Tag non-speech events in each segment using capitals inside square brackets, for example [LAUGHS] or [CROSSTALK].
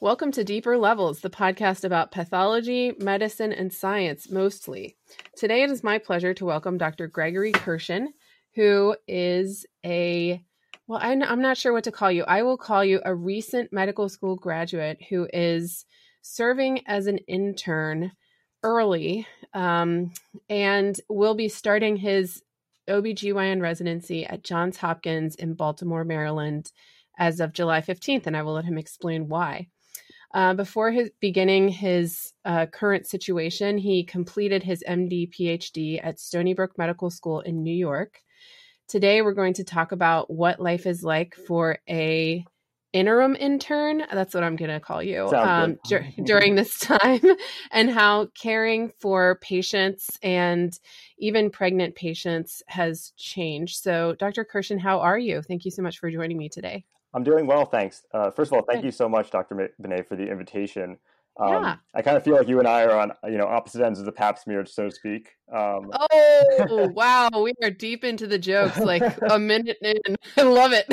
Welcome to Deeper Levels, the podcast about pathology, medicine, and science mostly. Today it is my pleasure to welcome Dr. Gregory Kirschen, who is a, well, I'm not sure what to call you. I will call you a recent medical school graduate who is serving as an intern early um, and will be starting his OBGYN residency at Johns Hopkins in Baltimore, Maryland as of July 15th, and I will let him explain why. Uh, before his beginning his uh, current situation, he completed his MD PhD at Stony Brook Medical School in New York. Today, we're going to talk about what life is like for a interim intern. That's what I'm going to call you um, dur- during this [LAUGHS] time, and how caring for patients and even pregnant patients has changed. So, Dr. Kirschen, how are you? Thank you so much for joining me today. I'm doing well, thanks. Uh, first of all, thank you so much, Dr. Benet, for the invitation. Um, yeah. I kind of feel like you and I are on, you know, opposite ends of the pap smear, so to speak. Um, oh, wow. We are deep into the jokes, like a [LAUGHS] minute in. I love it.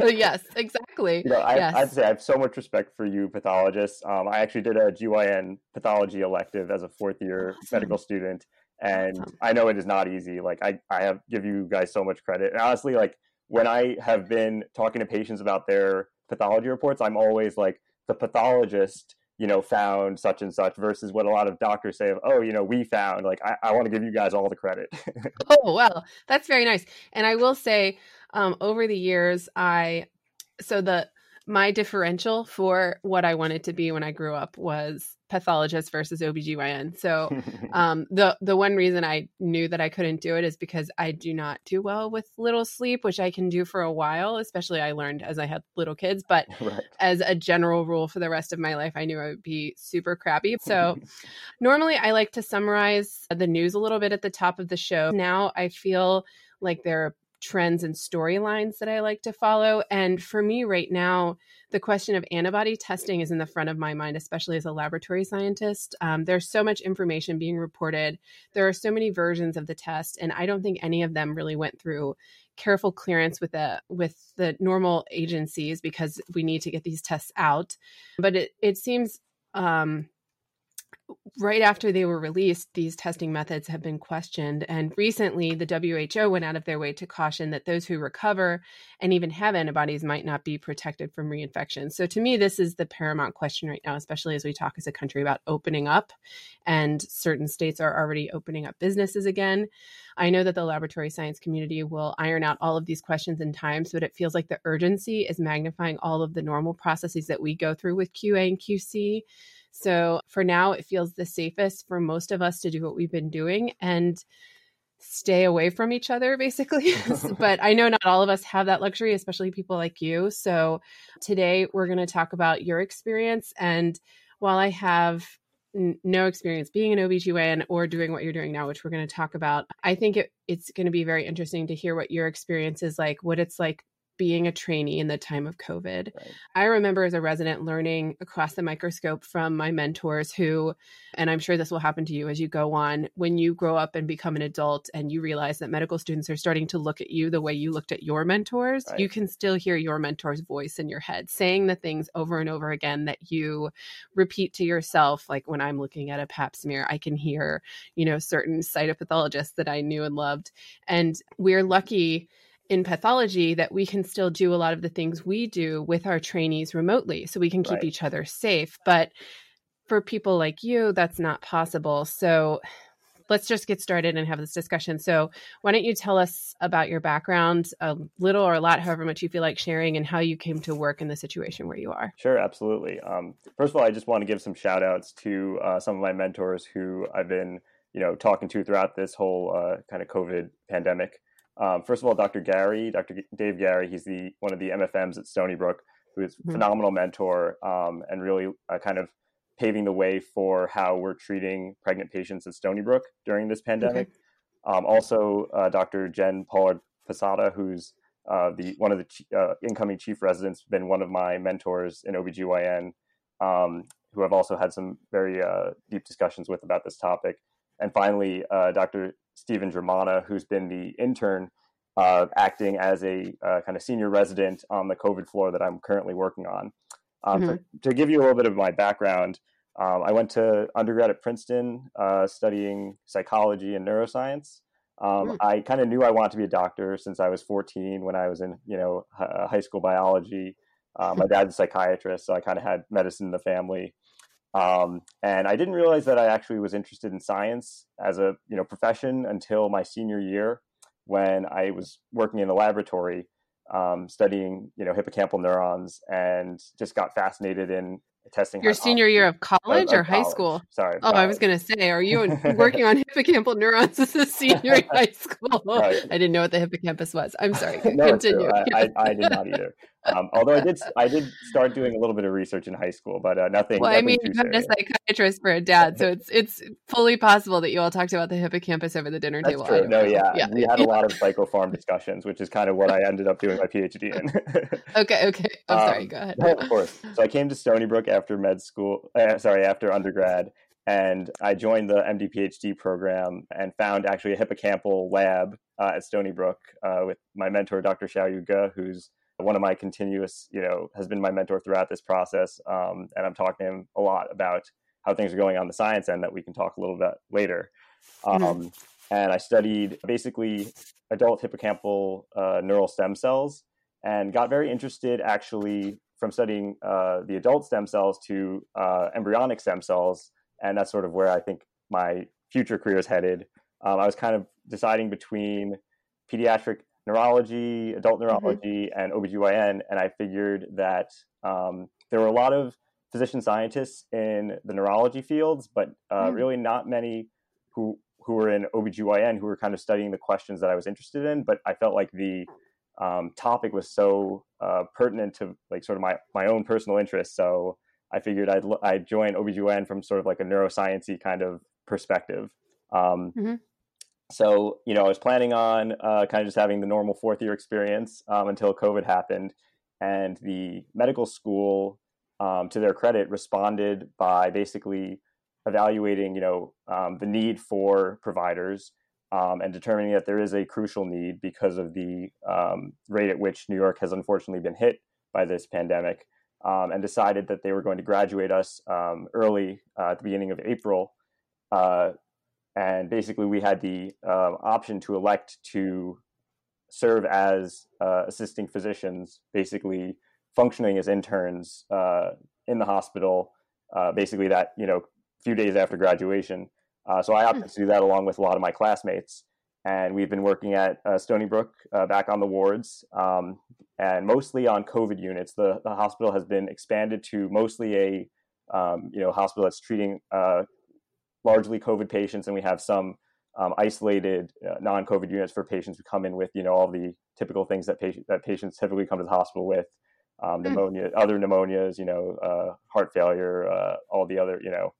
[LAUGHS] yes, exactly. You know, I, yes. I, have to say, I have so much respect for you pathologists. Um, I actually did a GYN pathology elective as a fourth year awesome. medical student. And awesome. I know it is not easy. Like I, I have give you guys so much credit. And honestly, like when I have been talking to patients about their pathology reports, I'm always like, the pathologist, you know, found such and such versus what a lot of doctors say of, oh, you know, we found. Like, I, I want to give you guys all the credit. [LAUGHS] oh, well, that's very nice. And I will say, um, over the years, I, so the, my differential for what I wanted to be when I grew up was pathologist versus OBGYN. So [LAUGHS] um, the the one reason I knew that I couldn't do it is because I do not do well with little sleep, which I can do for a while, especially I learned as I had little kids, but [LAUGHS] right. as a general rule for the rest of my life, I knew I would be super crappy. So [LAUGHS] normally I like to summarize the news a little bit at the top of the show. Now I feel like there are trends and storylines that I like to follow. And for me right now, the question of antibody testing is in the front of my mind, especially as a laboratory scientist. Um, there's so much information being reported. There are so many versions of the test, and I don't think any of them really went through careful clearance with the with the normal agencies because we need to get these tests out. But it it seems um, right after they were released, these testing methods have been questioned. And recently, the WHO went out of their way to caution that those who recover and even have antibodies might not be protected from reinfection. So, to me, this is the paramount question right now, especially as we talk as a country about opening up, and certain states are already opening up businesses again. I know that the laboratory science community will iron out all of these questions in time, but it feels like the urgency is magnifying all of the normal processes that we go through with QA and QC so for now, it feels the safest for most of us to do what we've been doing and stay away from each other, [LAUGHS] basically. [LAUGHS] but I know not all of us have that luxury, especially people like you. So today we're going to talk about your experience. And while I have no experience being an OBGYN or doing what you're doing now, which we're going to talk about. I think it, it's going to be very interesting to hear what your experience is like, what it's like being a trainee in the time of COVID. Right. I remember as a resident learning across the microscope from my mentors who, and I'm sure this will happen to you as you go on, when you grow up and become an adult and you realize that medical students are starting to look at you the way you looked at your mentors, right. you can still hear your mentor's voice in your head saying the things over and over again that you repeat to yourself. Like when I'm looking at a pap smear, I can hear, you know, certain cytopathologists that I knew and loved. And we're lucky in pathology that we can still do a lot of the things we do with our trainees remotely so we can keep right. each other safe. But for people like you that's not possible. So let's just get started and have this discussion. So why don't you tell us about your background a little or a lot however much you feel like sharing and how you came to work in the situation where you are? Sure absolutely. Um, first of all i just want to give some shout outs to uh, some of my mentors who i've been you know talking to throughout this whole uh, kind of covid pandemic um, first of all, Dr. Garry, Dr. Dave Garry, he's the one of the MFMs at Stony Brook, who is mm-hmm. phenomenal mentor um, and really uh, kind of paving the way for how we're treating pregnant patients at Stony Brook during this pandemic. Okay. Um, also, uh, Dr. Jen Pollard Posada, who's uh, the one of the uh, incoming chief residents, been one of my mentors in OBGYN, um, who I've also had some very uh, deep discussions with about this topic. And finally, uh, Dr. Stephen Germana, who's been the intern uh, acting as a uh, kind of senior resident on the COVID floor that I'm currently working on. Um, Mhm. so to give you a little bit of my background, um, I went to undergrad at Princeton uh, studying psychology and neuroscience. Um, Mm. I kind of knew I wanted to be a doctor since I was 14 when I was in, you know, hi- uh, high school biology. Uh, my [LAUGHS] dad's a psychiatrist, so I kind of had medicine in the family. Um, and I didn't realize that I actually was interested in science as a, you know, profession until my senior year when I was working in the laboratory um, studying, you know, hippocampal neurons and just got fascinated in testing Your senior year of [LAUGHS] college of- or of high college. school? Sorry. Oh, I was going to say, are you [LAUGHS] working on hippocampal neurons as a senior in high [LAUGHS] school? Right. I didn't know what the hippocampus was. I'm sorry. no. Continue. I, I, I did not either. Um, although I did, I did start doing a little bit of research in high school, but uh, nothing. well, I nothing mean, too you have a psychiatrist for a dad, so it's it's fully possible that you all talked about the hippocampus over the dinner That's table. True. No, know. yeah, we had a lot of psychopharm discussions, which is kind of what I ended up doing my PhD in. Okay, okay. I'm sorry. Um, Go ahead. No, of course. So I came to Stony Brook after med school. Uh, sorry, after undergrad, and I joined the MD PhD program and found actually a hippocampal lab uh, at Stony Brook uh, with my mentor, Dr. Shaoyu Ge, who's one of my continuous, you know, has been my mentor throughout this process. Um, and I'm talking to him a lot about how things are going on the science end that we can talk a little bit later. Um, Mhm. And I studied basically adult hippocampal uh, neural stem cells and got very interested actually from studying uh, the adult stem cells to uh, embryonic stem cells. And that's sort of where I think my future career is headed. Um, I was kind of deciding between pediatric neurology, adult neurology, and OBGYN. And I figured that um, there were a lot of physician scientists in the neurology fields, but uh, Mm. really not many who who were in OBGYN who were kind of studying the questions that I was interested in. But I felt like the um, topic was so uh, pertinent to like sort of my, my own personal interests. So I figured I'd, l- I'd join OBGYN from sort of like a neuroscience kind of perspective. Um, Mhm. So, you know, I was planning on uh, kind of just having the normal fourth year experience um, until COVID happened. And the medical school, um, to their credit, responded by basically evaluating, you know, um, the need for providers um, and determining that there is a crucial need because of the um, rate at which New York has unfortunately been hit by this pandemic, um, and decided that they were going to graduate us um, early uh, at the beginning of April. Uh, and basically, we had the uh, option to elect to serve as uh, assisting physicians, basically functioning as interns uh, in the hospital. Uh, basically, that you know, few days after graduation. Uh, so I opted to do that along with a lot of my classmates, and we've been working at uh, Stony Brook uh, back on the wards, um, and mostly on COVID units. The, the hospital has been expanded to mostly a um, you know hospital that's treating uh, largely COVID patients, and we have some um, isolated uh, non-COVID units for patients who come in with you know all the typical things that patient that patients typically come to the hospital with. Um, Hmm. pneumonia, other pneumonias, you know, uh, heart failure, uh, all the other, you know,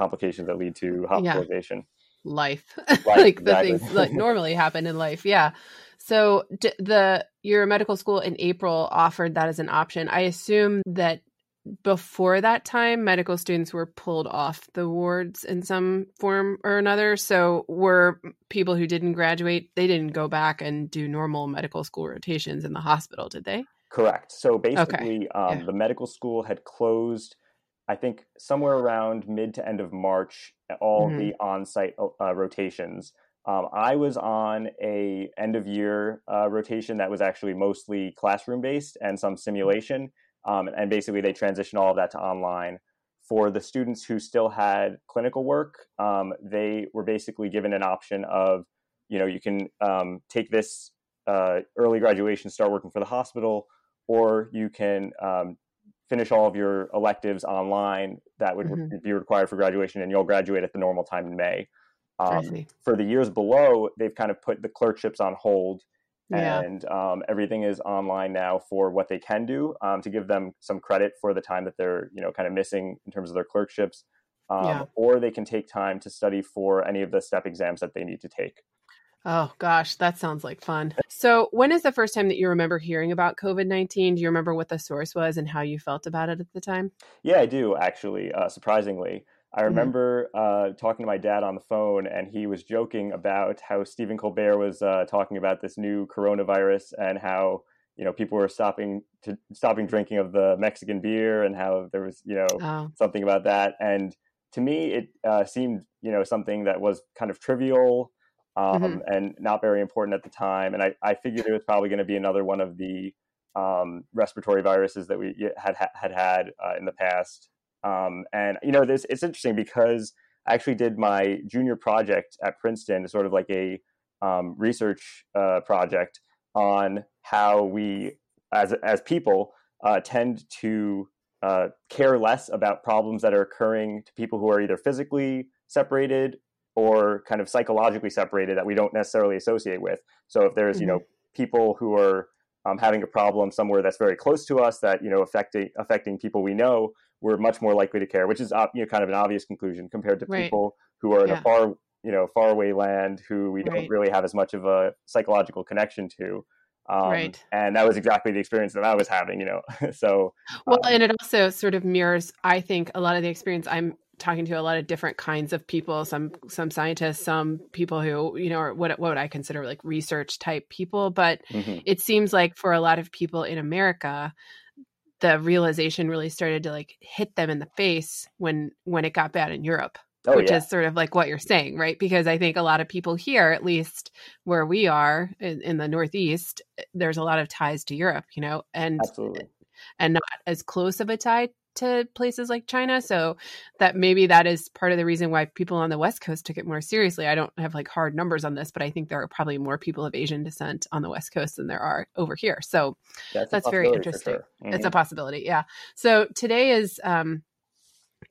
complications that lead to hospitalization. life. [LAUGHS] Life, like the things that [LAUGHS] normally happen in life. Yeah. So d- the your medical school in april offered that as an option. I assume that before that time medical students were pulled off the wards in some form or another. So were people who didn't graduate they didn't go back and do normal medical school rotations in the hospital did they? Correct. So basically, um, Yeah. the medical school had closed, I think, somewhere around mid to end of March, all Mhm. the on-site uh, rotations. Um, I was on a end of year uh, rotation that was actually mostly classroom based and some simulation, um, and basically they transitioned all of that to online. For the students who still had clinical work, um, they were basically given an option of, you know, you can um, take this uh, early graduation, start working for the hospital, or you can um, finish all of your electives online that would Mhm. be required for graduation, and you'll graduate at the normal time in May. Um, for the years below, they've kind of put the clerkships on hold, yeah and um, everything is online now for what they can do um, to give them some credit for the time that they're you know kind of missing in terms of their clerkships. Um, Yeah. Or they can take time to study for any of the step exams that they need to take. Oh gosh, that sounds like fun. So, when is the first time that you remember hearing about COVID 19? Do you remember what the source was and how you felt about it at the time? Yeah, I do actually. Uh, surprisingly, I Mhm. remember uh, talking to my dad on the phone, and he was joking about how Stephen Colbert was uh, talking about this new coronavirus and how you know people were stopping to stopping drinking of the Mexican beer and how there was you know oh. something about that. And to me, it uh, seemed you know something that was kind of trivial um, mm-hmm. and not very important at the time. And I, I figured it was probably going to be another one of the um, respiratory viruses that we had had had uh, in the past. Um, and you know, this it's interesting because I actually did my junior project at Princeton, sort of like a um, research uh, project on how we, as as people, uh, tend to uh, care less about problems that are occurring to people who are either physically separated or kind of psychologically separated that we don't necessarily associate with. So if there's mm-hmm. you know people who are um, having a problem somewhere that's very close to us that you know affecting affecting people we know, we're much more likely to care, which is you know kind of an obvious conclusion compared to right. people who are in a far you know faraway land who we right. don't really have as much of a psychological connection to. Um, right. And that was exactly the experience that I was having, you know. [LAUGHS] so, well, um, and it also sort of mirrors, I think, a lot of the experience I'm talking to a lot of different kinds of people some some scientists some people who you know are what what would i consider like research type people but mm-hmm. it seems like for a lot of people in america the realization really started to like hit them in the face when when it got bad in europe oh, which yeah. is sort of like what you're saying right because i think a lot of people here at least where we are in, in the northeast there's a lot of ties to europe you know and Absolutely. and not as close of a tie to places like China. So that maybe that is part of the reason why people on the West Coast took it more seriously. I don't have like hard numbers on this, but I think there are probably more people of Asian descent on the West Coast than there are over here. So that's, that's very interesting. Sure. Mm-hmm. It's a possibility. Yeah. So today is um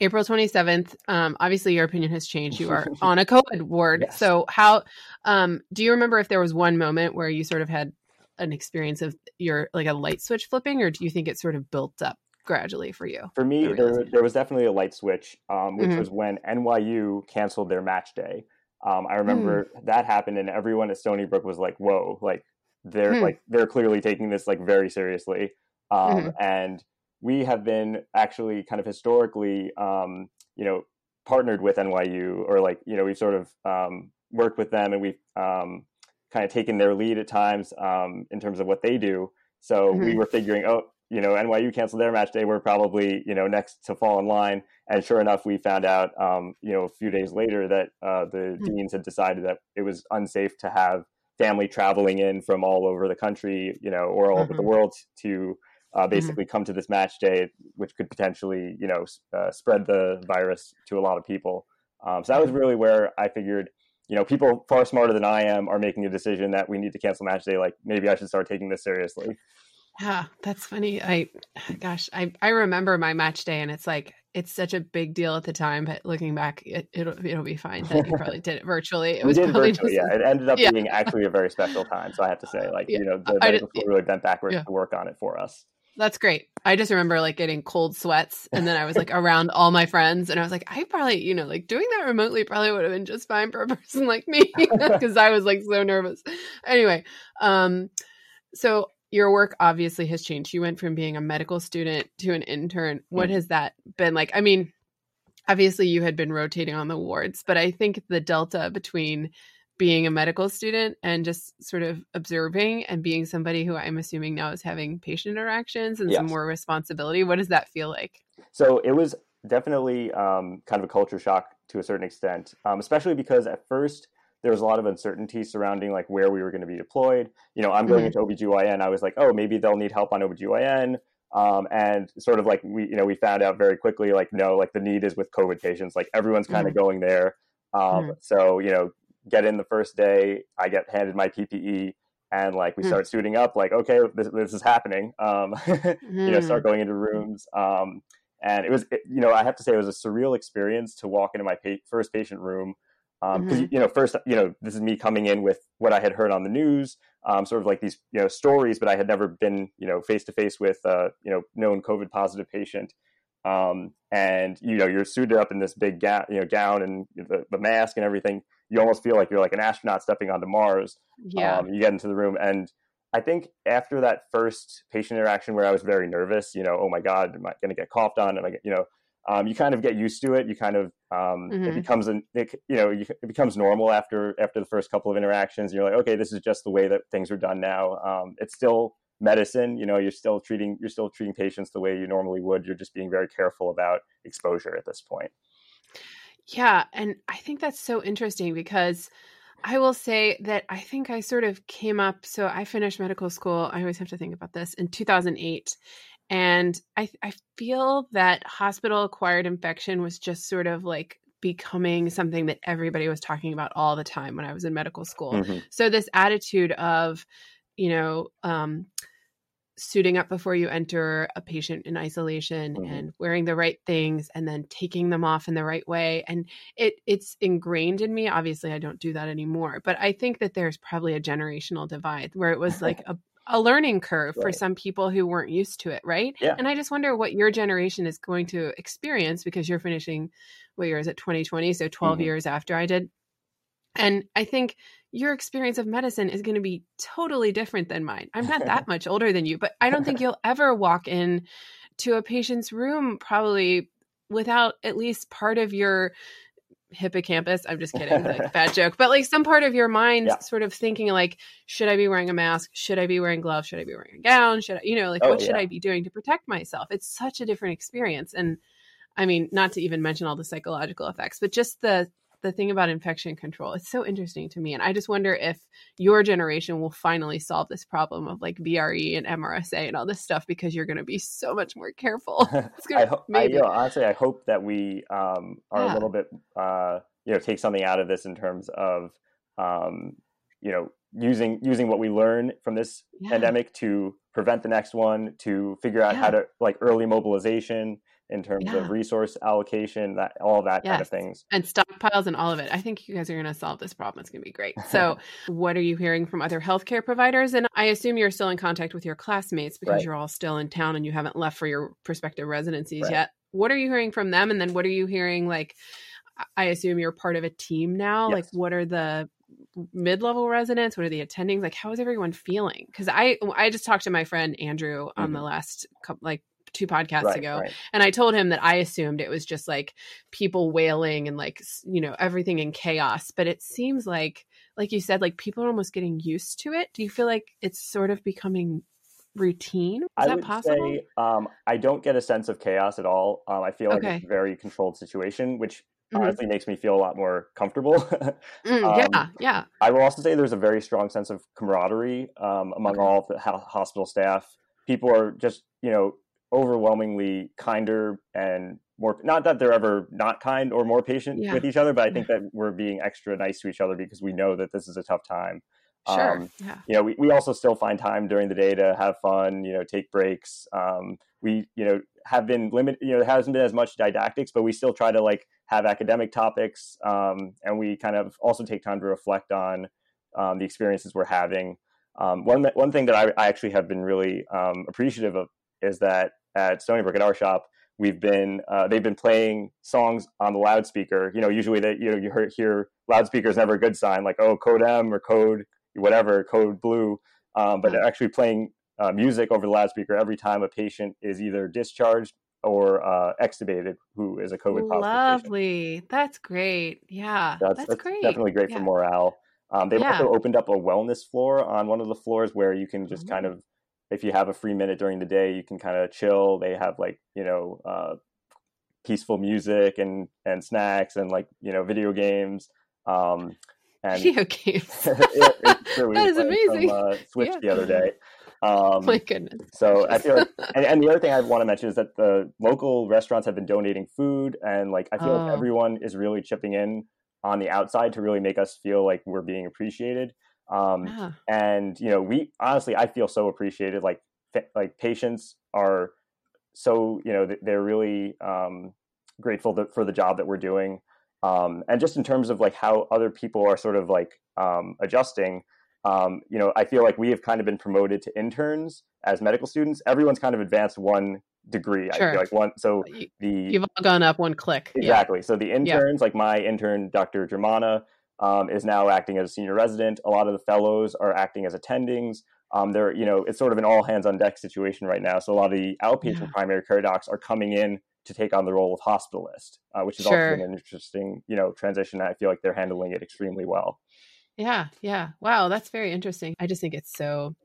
April 27th. Um, obviously, your opinion has changed. You are [LAUGHS] on a COVID ward. Yes. So, how um, do you remember if there was one moment where you sort of had an experience of your like a light switch flipping, or do you think it sort of built up gradually for you? For me, there, there was definitely a light switch, um, which mm-hmm. was when NYU canceled their match day. Um, I remember mm. that happened, and everyone at Stony Brook was like, "Whoa!" Like they're mm. like they're clearly taking this like very seriously. Um, mm-hmm. And we have been actually kind of historically, um, you know, partnered with NYU, or like you know, we've sort of um, worked with them, and we've um, kind of taken their lead at times in terms of what they do. So mm-hmm. we were figuring, oh, you know, NYU canceled their match day. We're probably, you know, next to fall in line. And sure enough, we found out, um, you know, a few days later that uh, the mm-hmm. deans had decided that it was unsafe to have family traveling in from all over the country, you know, or all mm-hmm. over the mm-hmm. world to uh, mm-hmm. basically mm-hmm. come to this match day, which could potentially, you know, uh, spread the virus to a lot of people. Um, so that was really where I figured, you know, people far smarter than I am are making a decision that we need to cancel match day. Like maybe I should start taking this seriously. Yeah, that's funny. I, gosh, I I remember my match day, and it's like it's such a big deal at the time, but looking back, it, will it'll be fine. That you probably did it virtually. It was probably virtually, just, yeah. It ended up yeah. being actually a very special time. So I have to say, like [LAUGHS] yeah. you know, the medical school really bent backwards yeah. to work on it for us. That's great. I just remember like getting cold sweats, and then I was like around all my friends, and I was like, I probably, you know, like doing that remotely probably would have been just fine for a [LAUGHS] person like me [LAUGHS] because I was like so nervous. Anyway, um, so your work obviously has changed. You went from being a medical student to an intern. What mm-hmm. has that been like? I mean, obviously you had been rotating on the wards, but I think the delta between being a medical student and just sort of observing and being somebody who I'm assuming now is having patient interactions and yes. some more responsibility, what does that feel like? So it was definitely um, kind of a culture shock to a certain extent, um, especially because at first there was a lot of uncertainty surrounding like where we were going to be deployed. You know, I'm going mm-hmm. into OBGYN. I was like, oh, maybe they'll need help on OBGYN. Um, and sort of like we, you know, we found out very quickly, like, no, like the need is with COVID patients. Like everyone's kind of mm-hmm. going there. Um, mm-hmm. So, you know, get in the first day, I get handed my PPE and like we mm. start suiting up like, okay, this, this is happening. Um, [LAUGHS] you know, start mm. going into rooms. Um, and it was, it, you know, I have to say it was a surreal experience to walk into my pa- first patient room um, mm-hmm. you know first you know this is me coming in with what i had heard on the news um, sort of like these you know stories but i had never been you know face to face with uh, you know known covid positive patient. Um, and you know you're suited up in this big gown you know gown and the, the, mask and everything. You almost feel like you're like an astronaut stepping onto mars yeah. um, you get into the room. And i think after that first patient interaction where i was very nervous you know oh my god am i going to get coughed on? Am i you know um, you kind of get used to it. You kind of um, mm-hmm. it becomes an it, you know it becomes normal after after the first couple of interactions. You're like, okay, this is just the way that things are done now. Um, it's still medicine. You know, you're still treating you're still treating patients the way you normally would. You're just being very careful about exposure at this point. Yeah, and I think that's so interesting because I will say that I think I sort of came up. So I finished medical school. I always have to think about this in 2008. And I, I feel that hospital acquired infection was just sort of like becoming something that everybody was talking about all the time when I was in medical school. Mm-hmm. So this attitude of, you know, um, suiting up before you enter a patient in isolation mm-hmm. and wearing the right things and then taking them off in the right way and it it's ingrained in me obviously I don't do that anymore but I think that there's probably a generational divide where it was like [LAUGHS] a a learning curve right. for some people who weren't used to it, right? Yeah. And I just wonder what your generation is going to experience because you're finishing what year is it 2020 so 12 mm-hmm. years after I did and I think your experience of medicine is going to be totally different than mine. I'm not that [LAUGHS] much older than you, but I don't think you'll ever walk in to a patient's room probably without at least part of your hippocampus. I'm just kidding, like [LAUGHS] bad joke, but like some part of your mind yeah. sort of thinking like, should I be wearing a mask? Should I be wearing gloves? Should I be wearing a gown? Should I, you know, like oh, what should I be doing to protect myself? It's such a different experience. And I mean, not to even mention all the psychological effects, but just the the thing about infection control it's so interesting to me and i just wonder if your generation will finally solve this problem of like vre and mrsa and all this stuff because you're going to be so much more careful [LAUGHS] [LAUGHS] It's gonna, I ho- maybe. I, you know, honestly i hope that we um, are yeah. a little bit uh, you know take something out of this in terms of um, you know using using what we learn from this yeah. pandemic to prevent the next one to figure out yeah. how to like early mobilization in terms yeah. of resource allocation, that all that yes. kind of things. And stockpiles and all of it. I think you guys are going to solve this problem. It's going to be great. So, [LAUGHS] what are you hearing from other healthcare providers? And I assume you're still in contact with your classmates because right. you're all still in town and you haven't left for your prospective residencies right. yet. What are you hearing from them? And then what are you hearing like I assume you're part of a team now. Yes. Like what are the mid-level residents what are the attendings like how is everyone feeling because i i just talked to my friend andrew on mm-hmm. the last couple like two podcasts right, ago right. and i told him that i assumed it was just like people wailing and like you know everything in chaos but it seems like like you said like people are almost getting used to it do you feel like it's sort of becoming routine is I that would possible say, um, i don't get a sense of chaos at all um, i feel like okay. it's a very controlled situation which mm-hmm. honestly makes me feel a lot more comfortable [LAUGHS] mm, um, yeah yeah i will also say there's a very strong sense of camaraderie um, among okay. all of the hospital staff people are just you know overwhelmingly kinder and more not that they're ever not kind or more patient yeah. with each other but i think that we're being extra nice to each other because we know that this is a tough time sure. Um, yeah. you know we, we also still find time during the day to have fun you know take breaks um, we you know have been limited you know there hasn't been as much didactics but we still try to like have academic topics um, and we kind of also take time to reflect on um, the experiences we're having um, one, one thing that I, I, actually have been really um, appreciative of is that at Stony Brook at our shop, we've been uh, they've been playing songs on the loudspeaker. You know, usually that you know you hear, hear loudspeaker is never a good sign, like oh code M or code whatever code blue, um, but they're actually playing uh, music over the loudspeaker every time a patient is either discharged or uh, extubated, who is a COVID positive. Lovely, patient. that's great. Yeah, that's, that's, that's great. Definitely great yeah. for morale. Um, they've yeah. also opened up a wellness floor on one of the floors where you can just mm-hmm. kind of if you have a free minute during the day, you can kind of chill. They have like you know uh, peaceful music and and snacks and like you know video games. Um, and video games. [LAUGHS] it, that is amazing. From, uh, Switch yeah. the other day. [LAUGHS] Um, My goodness. So I feel like, and, and, the other thing I want to mention is that the local restaurants have been donating food, and like I feel oh. like everyone is really chipping in on the outside to really make us feel like we're being appreciated. Um, yeah. And you know, we honestly, I feel so appreciated. Like, like patients are so you know they're really um, grateful to, for the job that we're doing. Um, and just in terms of like how other people are sort of like um, adjusting, um, you know, I feel like we have kind of been promoted to interns as medical students. Everyone's kind of advanced one degree. Sure. I feel like one. So the you've all gone up one click. Exactly. Yeah. So the interns, yeah. like my intern, Dr. Germana, um, is now acting as a senior resident. A lot of the fellows are acting as attendings. Um, they're, you know, it's sort of an all hands on deck situation right now. So a lot of the outpatient yeah. primary care docs are coming in to take on the role of hospitalist, uh, which is sure. also an interesting, you know, transition. I feel like they're handling it extremely well. Yeah, yeah. Wow, that's very interesting. I just think it's so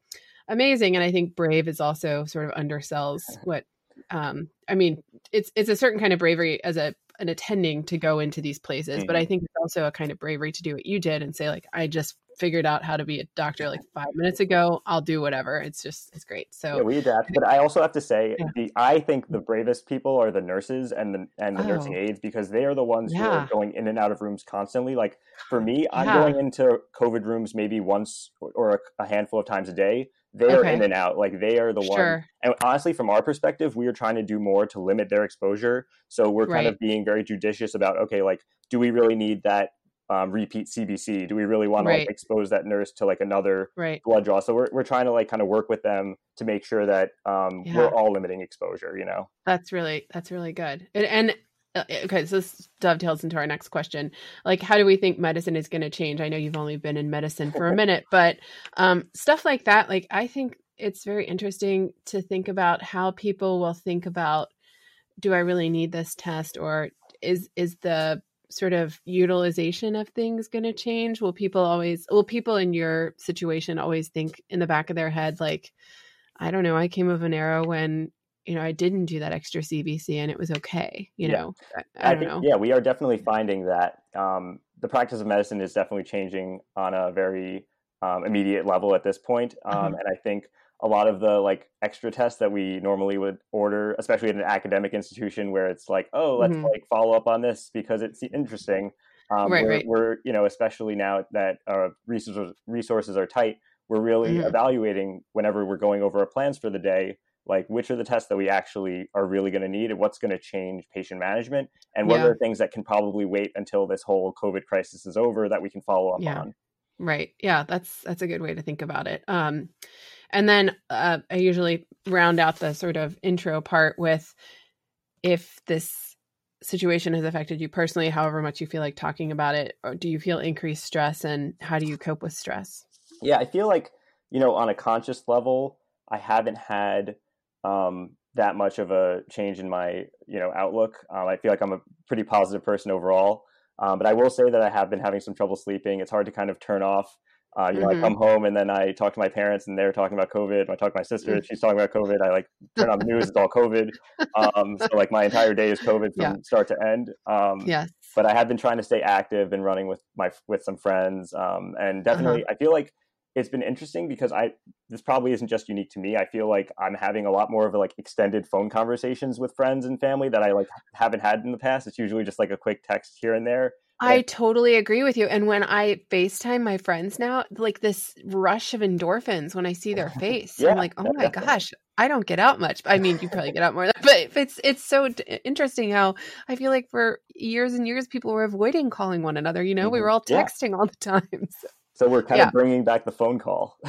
amazing. And I think brave is also sort of undersells [LAUGHS] what um I mean, it's it's a certain kind of bravery as a an attending to go into these places, mm-hmm. but I think it's also a kind of bravery to do what you did and say like I just figured out how to be a doctor like five minutes ago. I'll do whatever. It's just it's great. So yeah, we adapt. But I also have to say, yeah. the I think the bravest people are the nurses and the and the oh. nursing aides because they are the ones yeah. who are going in and out of rooms constantly. Like for me, I'm going into COVID rooms maybe once or a handful of times a day. They are in and out. Like they are the sure. one. And honestly, from our perspective, we are trying to do more to limit their exposure. So we're kind right. of being very judicious about okay, like do we really need that um, repeat CBC? Do we really want right. to like, expose that nurse to like another right. blood draw? So we're we're trying to like kind of work with them to make sure that um, yeah. we're all limiting exposure. You know, that's really that's really good. And, and okay, so this dovetails into our next question. Like, how do we think medicine is going to change? I know you've only been in medicine for a [LAUGHS] minute, but um, stuff like that. Like, I think it's very interesting to think about how people will think about do I really need this test or is is the sort of utilization of things going to change? Will people always, will people in your situation always think in the back of their head, like, I don't know, I came of an era when, you know, I didn't do that extra CBC and it was okay, you yeah. know? I, I, don't think, know. Yeah, we are definitely finding that um, the practice of medicine is definitely changing on a very um, immediate level at this point. Um, uh-huh. And I think a lot of the like extra tests that we normally would order, especially at an academic institution where it's like, oh, let's mm-hmm. like follow up on this because it's interesting. Um, right, we're, right. we're, you know, especially now that our resources resources are tight, we're really mm-hmm. evaluating whenever we're going over our plans for the day, like which are the tests that we actually are really going to need and what's going to change patient management and what yeah. are the things that can probably wait until this whole COVID crisis is over that we can follow up yeah. on. Right. Yeah, that's that's a good way to think about it. Um, and then uh, I usually round out the sort of intro part with if this situation has affected you personally, however much you feel like talking about it, or do you feel increased stress and how do you cope with stress? Yeah, I feel like, you know, on a conscious level, I haven't had um, that much of a change in my, you know, outlook. Um, I feel like I'm a pretty positive person overall. Um, but I will say that I have been having some trouble sleeping. It's hard to kind of turn off uh, you know, mm-hmm. I come home and then I talk to my parents and they're talking about COVID. I talk to my sister, mm-hmm. she's talking about COVID. I like turn on the news, it's all COVID. Um, so like my entire day is COVID [LAUGHS] from yeah. start to end. Um, yes. But I have been trying to stay active and running with my with some friends, um, and definitely uh-huh. I feel like it's been interesting because I this probably isn't just unique to me. I feel like I'm having a lot more of a, like extended phone conversations with friends and family that I like haven't had in the past. It's usually just like a quick text here and there. I totally agree with you. And when I FaceTime my friends now, like this rush of endorphins when I see their [LAUGHS] face, yeah, I'm like, oh my [LAUGHS] gosh, I don't get out much. I mean, you probably get out more, but it's it's so interesting how I feel like for years and years people were avoiding calling one another. You know, mm-hmm. we were all texting yeah. all the time. [LAUGHS] So, so we're kind yeah. of bringing back the phone call. [LAUGHS]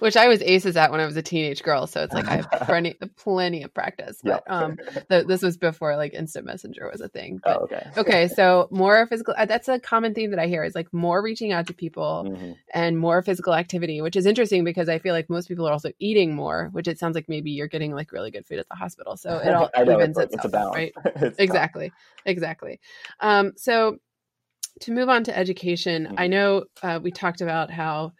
Which I was aces at when I was a teenage girl. So it's like I have [LAUGHS] plenty, plenty of practice. But yeah. um, the, this was before like instant messenger was a thing. But, oh, okay. okay. So more physical. Uh, that's a common theme that I hear is like more reaching out to people mm-hmm. and more physical activity, which is interesting because I feel like most people are also eating more, which it sounds like maybe you're getting like really good food at the hospital. So it [LAUGHS] all evens it's, itself, it's right? exactly. Exactly. Um, so to move on to education, mm-hmm. I know uh, we talked about how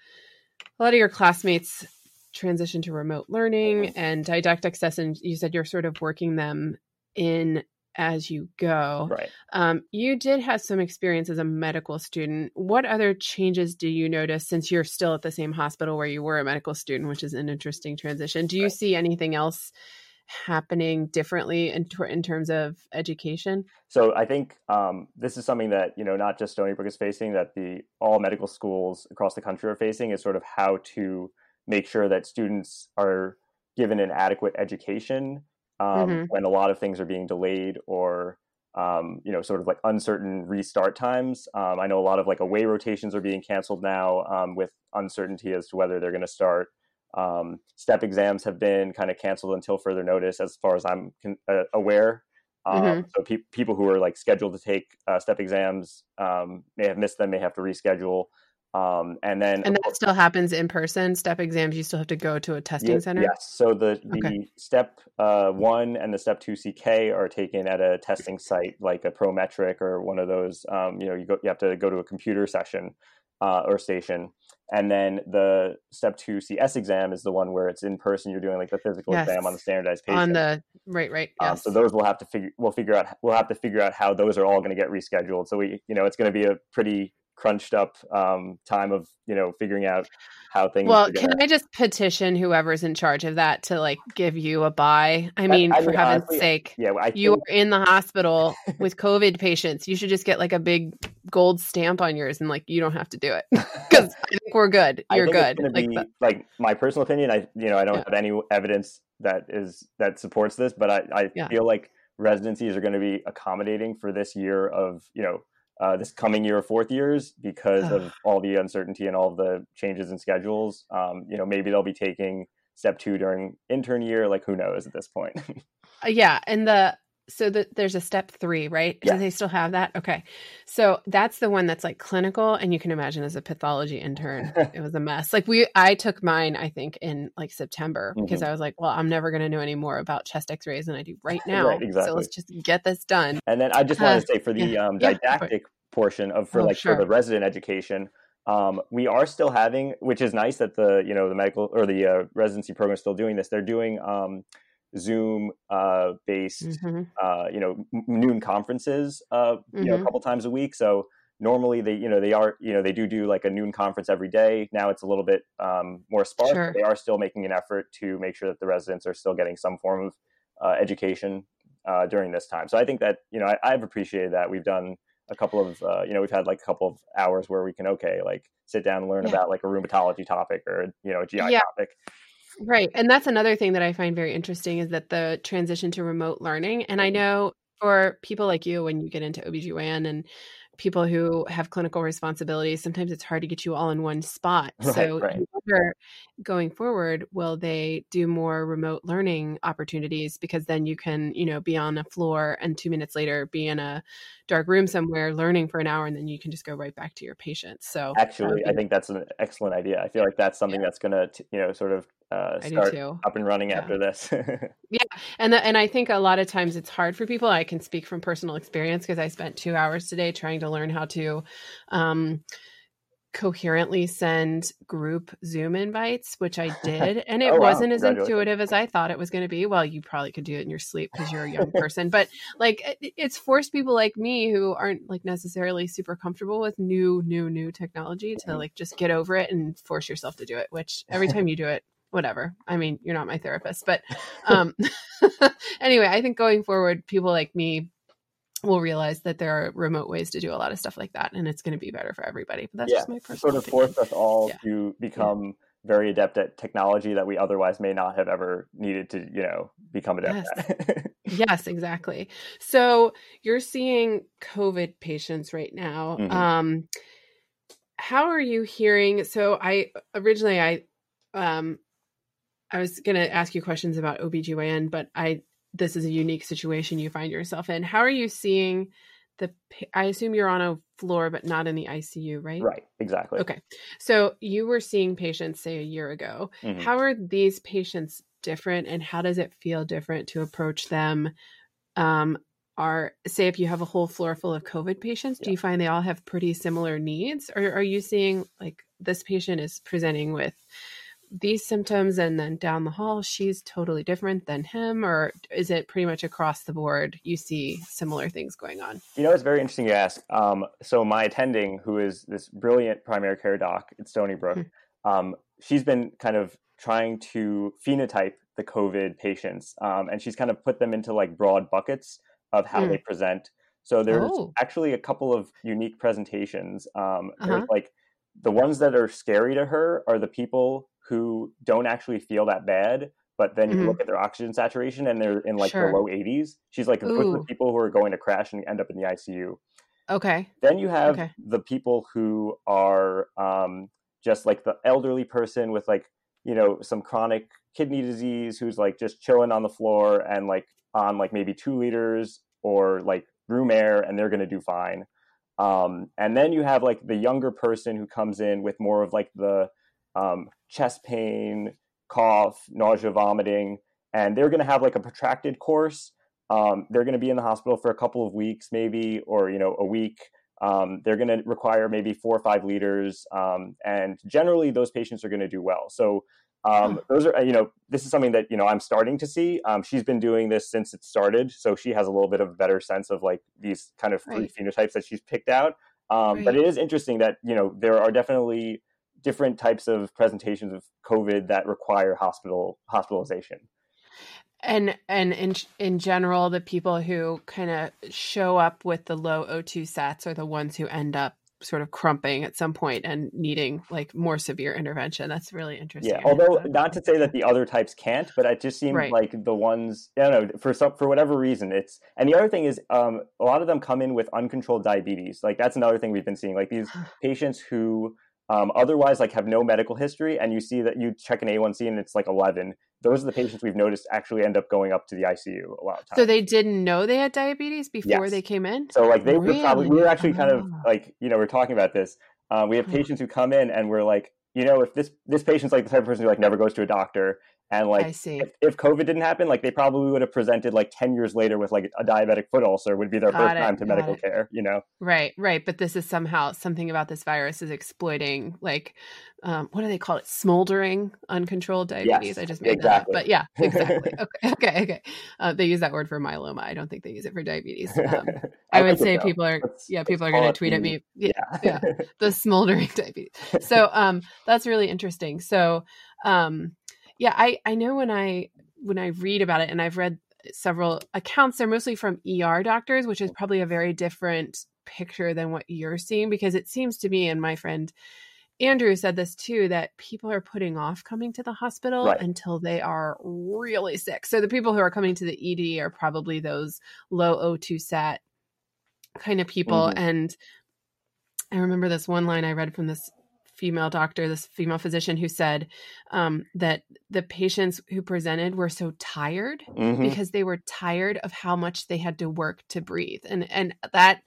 a lot of your classmates transition to remote learning mm-hmm. and didactic sessions you said you're sort of working them in as you go right um, you did have some experience as a medical student what other changes do you notice since you're still at the same hospital where you were a medical student which is an interesting transition do you right. see anything else happening differently in, in terms of education so i think um, this is something that you know not just stony brook is facing that the all medical schools across the country are facing is sort of how to make sure that students are given an adequate education um, mm-hmm. when a lot of things are being delayed or um, you know sort of like uncertain restart times um, i know a lot of like away rotations are being canceled now um, with uncertainty as to whether they're going to start um, step exams have been kind of canceled until further notice, as far as I'm con- uh, aware. Um, mm-hmm. So pe- people who are like scheduled to take uh, step exams um, may have missed them, may have to reschedule. Um, and then and that still happens in person. Step exams, you still have to go to a testing yeah, center. Yes. So the the okay. step uh, one and the step two CK are taken at a testing site like a Prometric or one of those. Um, you know, you go you have to go to a computer session uh, or station, and then the step two CS exam is the one where it's in person. You're doing like the physical Yes. exam on the standardized patient. On the right, right. Um, so those we'll have to figure. We'll figure out. We'll have to figure out how those are all going to get rescheduled. So we, you know, it's going to be a pretty crunched up um, time of you know figuring out how things. well, can I just petition whoever's in charge of that to like give you a buy? I mean, I for mean, heaven's honestly, sake, yeah, I you think- are in the hospital [LAUGHS] with COVID patients. You should just get like a big gold stamp on yours and like you don't have to do it [LAUGHS] [LAUGHS] because I think we're good. You're good. Like, be, like my personal opinion. I you know I don't Yeah. have any evidence that is that supports this, but I, I Yeah. feel like residencies are going to be accommodating for this year of you know uh, this coming year of fourth years because of all the uncertainty and all the changes in schedules. Um, you know maybe they'll be taking step two during intern year. Like who knows at this point? [LAUGHS] Uh, yeah, and the so the, there's a step three, right? Yeah. Do they still have that? Okay, so that's the one that's like clinical, and you can imagine as a pathology intern, [LAUGHS] it was a mess. Like we, I took mine, I think in like September because Mhm. I was like, well, I'm never going to know any more about chest X-rays than I do right [LAUGHS] now. Right, exactly. So let's just get this done. And then I just Uh, wanted to say for the yeah, um, yeah, didactic portion of for Oh, like sure. for the resident education, um, we are still having, which is nice that the you know the medical or the uh, residency program is still doing this. They're doing um, Zoom uh, based Mhm. uh, you know m- noon conferences uh, you know a Mhm. couple times a week. So normally they you know they are you know they do do like a noon conference every day. Now it's a little bit um, more sparse. Sure. But they are still making an effort to make sure that the residents are still getting some form of uh, education uh, during this time. So I think that you know I, I've appreciated that we've done a couple of uh, you know we've had like a couple of hours where we can okay like sit down and learn Yeah. about like a rheumatology topic or you know a GI Yeah. topic. Right. And that's another thing that I find very interesting is that the transition to remote learning. And I Mhm. know for people like you, when you get into OBGYN and people who have clinical responsibilities, sometimes it's hard to get you all in one spot. [LAUGHS] Right, so right. Going forward, will they do more remote learning opportunities? Because then you can, you know, be on a floor and two minutes later be in a dark room somewhere learning for an hour and then you can just go right back to your patients. So Actually, I think that's an excellent idea. I feel like that's something that's going to you know sort of uh, start up and running Yeah. after this. [LAUGHS] Yeah, and the, and I think a lot of times it's hard for people. I can speak from personal experience because I spent two hours today trying to learn how to um, coherently send group Zoom invites, which I did, [LAUGHS] and it Oh, wow. wasn't as intuitive as I thought it was going to be. Well, you probably could do it in your sleep because you're a young person, but like it, it's forced people like me who aren't like necessarily super comfortable with new, new, new technology to Mhm. like just get over it and force yourself to do it. Which every [LAUGHS] time you do it, whatever. I mean, you're not my therapist, but [LAUGHS] um [LAUGHS] anyway i think going forward people like me will realize that there are remote ways to do a lot of stuff like that and it's going to be better for everybody but that's yeah, just my personal sort of forced us all Yeah. to become very adept at technology that we otherwise may not have ever needed to you know become adept at. [LAUGHS] yes exactly so you're seeing covid patients right now Mhm. um how are you hearing so i originally i um i was going to ask you questions about obgyn but i this is a unique situation you find yourself in how are you seeing the i assume you're on a floor but not in the icu right right, exactly. okay so you were seeing patients say a year ago Mhm. how are these patients different and how does it feel different to approach them um are say if you have a whole floor full of covid patients do Yeah. you find they all have pretty similar needs or are you seeing like this patient is presenting with these symptoms and then down the hall she's totally different than him or is it pretty much across the board you see similar things going on You know, it's very interesting you ask. Um, so my attending, who is this brilliant primary care doc at Stony Brook, Hmm. um, she's been kind of trying to phenotype the COVID patients, um, and she's kind of put them into like broad buckets of how Mm. they present. So there's Oh. actually a couple of unique presentations. Um, Uh-huh. There's like the ones that are scary to her are the people who don't actually feel that bad, but then you Mhm. look at their oxygen saturation and they're in like Sure. the low 80s. She's like, those are the people who are going to crash and end up in the ICU. okay Then you have Okay. the people who are um, just like the elderly person with like, you know, some chronic kidney disease who's like just chilling on the floor and like on like maybe two liters or like room air and they're going to do fine. Um, and then you have like the younger person who comes in with more of like the um, chest pain, cough, nausea, vomiting, and they're going to have like a protracted course. Um, they're going to be in the hospital for a couple of weeks, maybe, or you know, a week. Um, they're going to require maybe four or five liters, um, and generally those patients are going to do well. So um, those are you know this is something that you know I'm starting to see. Um, she's been doing this since it started, so she has a little bit of a better sense of like these kind of three right. phenotypes that she's picked out. Um, right. But it is interesting that you know there are definitely different types of presentations of COVID that require hospital hospitalization. And and in in general, the people who kind of show up with the low O2 sats are the ones who end up sort of crumping at some point and needing like more severe intervention. That's really interesting. Yeah, although not to say that the other types can't, but it just seems right. like the ones I don't know for some for whatever reason it's. And the other thing is, um, a lot of them come in with uncontrolled diabetes. Like that's another thing we've been seeing. Like these [SIGHS] patients who um, otherwise like have no medical history and you see that you check an a1c and it's like 11 those are the patients we've noticed actually end up going up to the icu a lot of times so they didn't know they had diabetes before yes. they came in so like they really? were probably we were actually kind of ah. like you know we're talking about this um, we have patients who come in and we're like you know if this this patient's like the type of person who like never goes to a doctor and like, I see. If, if, COVID didn't happen, like they probably would have presented like ten years later with like a diabetic foot ulcer would be their got first it, time to medical it. care. You know, right, right. But this is somehow something about this virus is exploiting like um, what do they call it? Smoldering uncontrolled diabetes. Yes, I just made exactly. that up. But yeah, exactly. [LAUGHS] okay, [LAUGHS] okay, okay. Uh, they use that word for myeloma. I don't think they use it for diabetes. Um, [LAUGHS] I, I would say people are let's, yeah people are going to tweet at me. Yeah, yeah, yeah. the smoldering diabetes. So um, that's really interesting. So um yeah, I I know when I when I read about it, and I've read several accounts. They're mostly from ER doctors, which is probably a very different picture than what you're seeing because it seems to me, and my friend Andrew said this too, that people are putting off coming to the hospital right. until they are really sick. So the people who are coming to the ED are probably those low O2 sat kind of people. Mm-hmm. And I remember this one line I read from this female doctor, this female physician, who said um, that the patients who presented were so tired mm-hmm. because they were tired of how much they had to work to breathe, and and that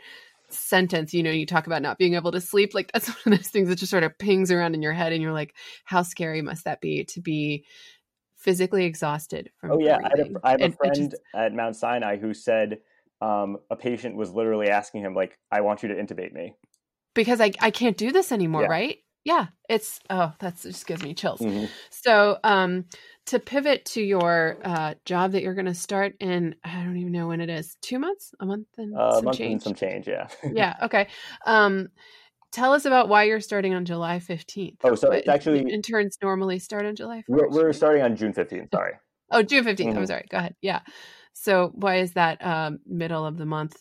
sentence, you know, you talk about not being able to sleep, like that's [LAUGHS] one of those things that just sort of pings around in your head, and you're like, how scary must that be to be physically exhausted from? Oh yeah, I have a, I have a friend just, at Mount Sinai who said um, a patient was literally asking him like, "I want you to intubate me." Because I, I can't do this anymore, yeah. right? Yeah it's oh that just gives me chills. Mm-hmm. so um to pivot to your uh job that you're going to start in i don't even know when it is two months? A month and uh, some month change? and some change yeah. [LAUGHS] Yeah okay. Um tell us about why you're starting on july 15th oh so it's actually interns normally start on july 1st we're, we're starting on june 15th sorry. Oh june 15th mm-hmm. i'm sorry go ahead yeah. So why is that um middle of the month?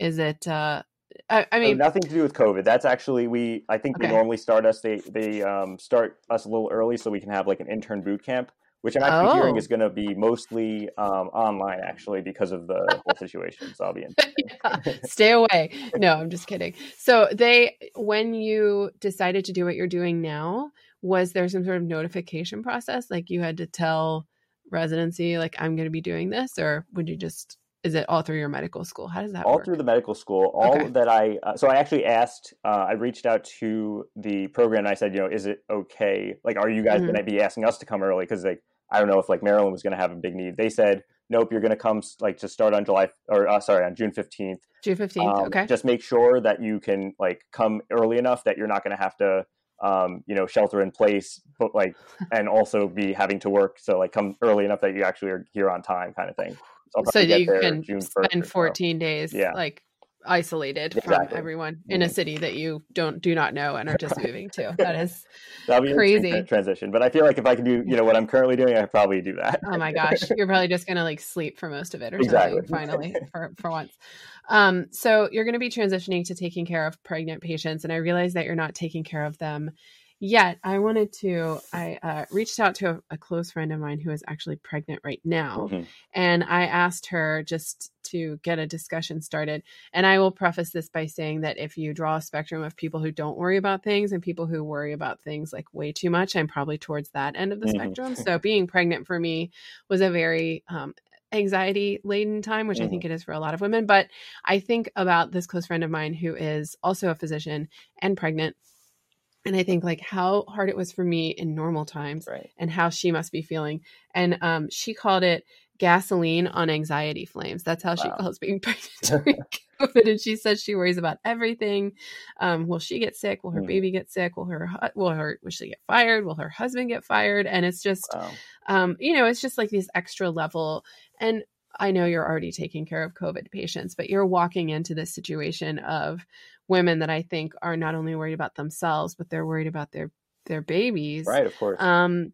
Is it uh I, I mean, so nothing to do with COVID. That's actually we. I think okay. they normally start us. They they um, start us a little early so we can have like an intern boot camp, which I'm actually oh. hearing is going to be mostly um, online actually because of the whole situation. So I'll be in. [LAUGHS] yeah. Stay away. No, I'm just kidding. So they, when you decided to do what you're doing now, was there some sort of notification process? Like you had to tell residency, like I'm going to be doing this, or would you just is it all through your medical school? How does that all work? through the medical school. All okay. that I uh, so I actually asked. Uh, I reached out to the program. and I said, you know, is it okay? Like, are you guys mm-hmm. going to be asking us to come early? Because like I don't know if like Maryland was going to have a big need. They said, nope, you're going to come like to start on July or uh, sorry on June fifteenth. June fifteenth. Um, okay. Just make sure that you can like come early enough that you're not going to have to um, you know, shelter in place, but like, [LAUGHS] and also be having to work. So like, come early enough that you actually are here on time, kind of thing. So, so you can spend 14 so. days yeah. like isolated exactly. from everyone in a mm-hmm. city that you don't do not know and are just [LAUGHS] moving to. That is be crazy transition. But I feel like if I can do, you know, what I'm currently doing, I probably do that. oh my [LAUGHS] gosh, you're probably just gonna like sleep for most of it or exactly. something. Finally, [LAUGHS] for for once. Um, so you're going to be transitioning to taking care of pregnant patients, and I realize that you're not taking care of them yet i wanted to i uh, reached out to a, a, close friend of mine who is actually pregnant right now mm-hmm. and i asked her just to get a discussion started and i will preface this by saying that if you draw a spectrum of people who don't worry about things and people who worry about things like way too much i'm probably towards that end of the mm-hmm. spectrum [LAUGHS] so being pregnant for me was a very um, anxiety laden time, which mm. I think mm-hmm. it is for a lot of women. But I think about this close friend of mine who is also a physician and pregnant and I think like how hard it was for me in normal times right. and how she must be feeling. And um, she called it gasoline on anxiety flames. That's how wow. she calls being [LAUGHS] pregnant. [LAUGHS] During COVID, and she says she worries about everything. Um, will she get sick? Will her Mhm. baby get sick? Will her will her will she get fired? Will her husband get fired? And it's just Wow. um, you know, it's just like these extra level. And I know you're already taking care of COVID patients, but you're walking into this situation of women that I think are not only worried about themselves, but they're worried about their their babies. Right, of course. Um,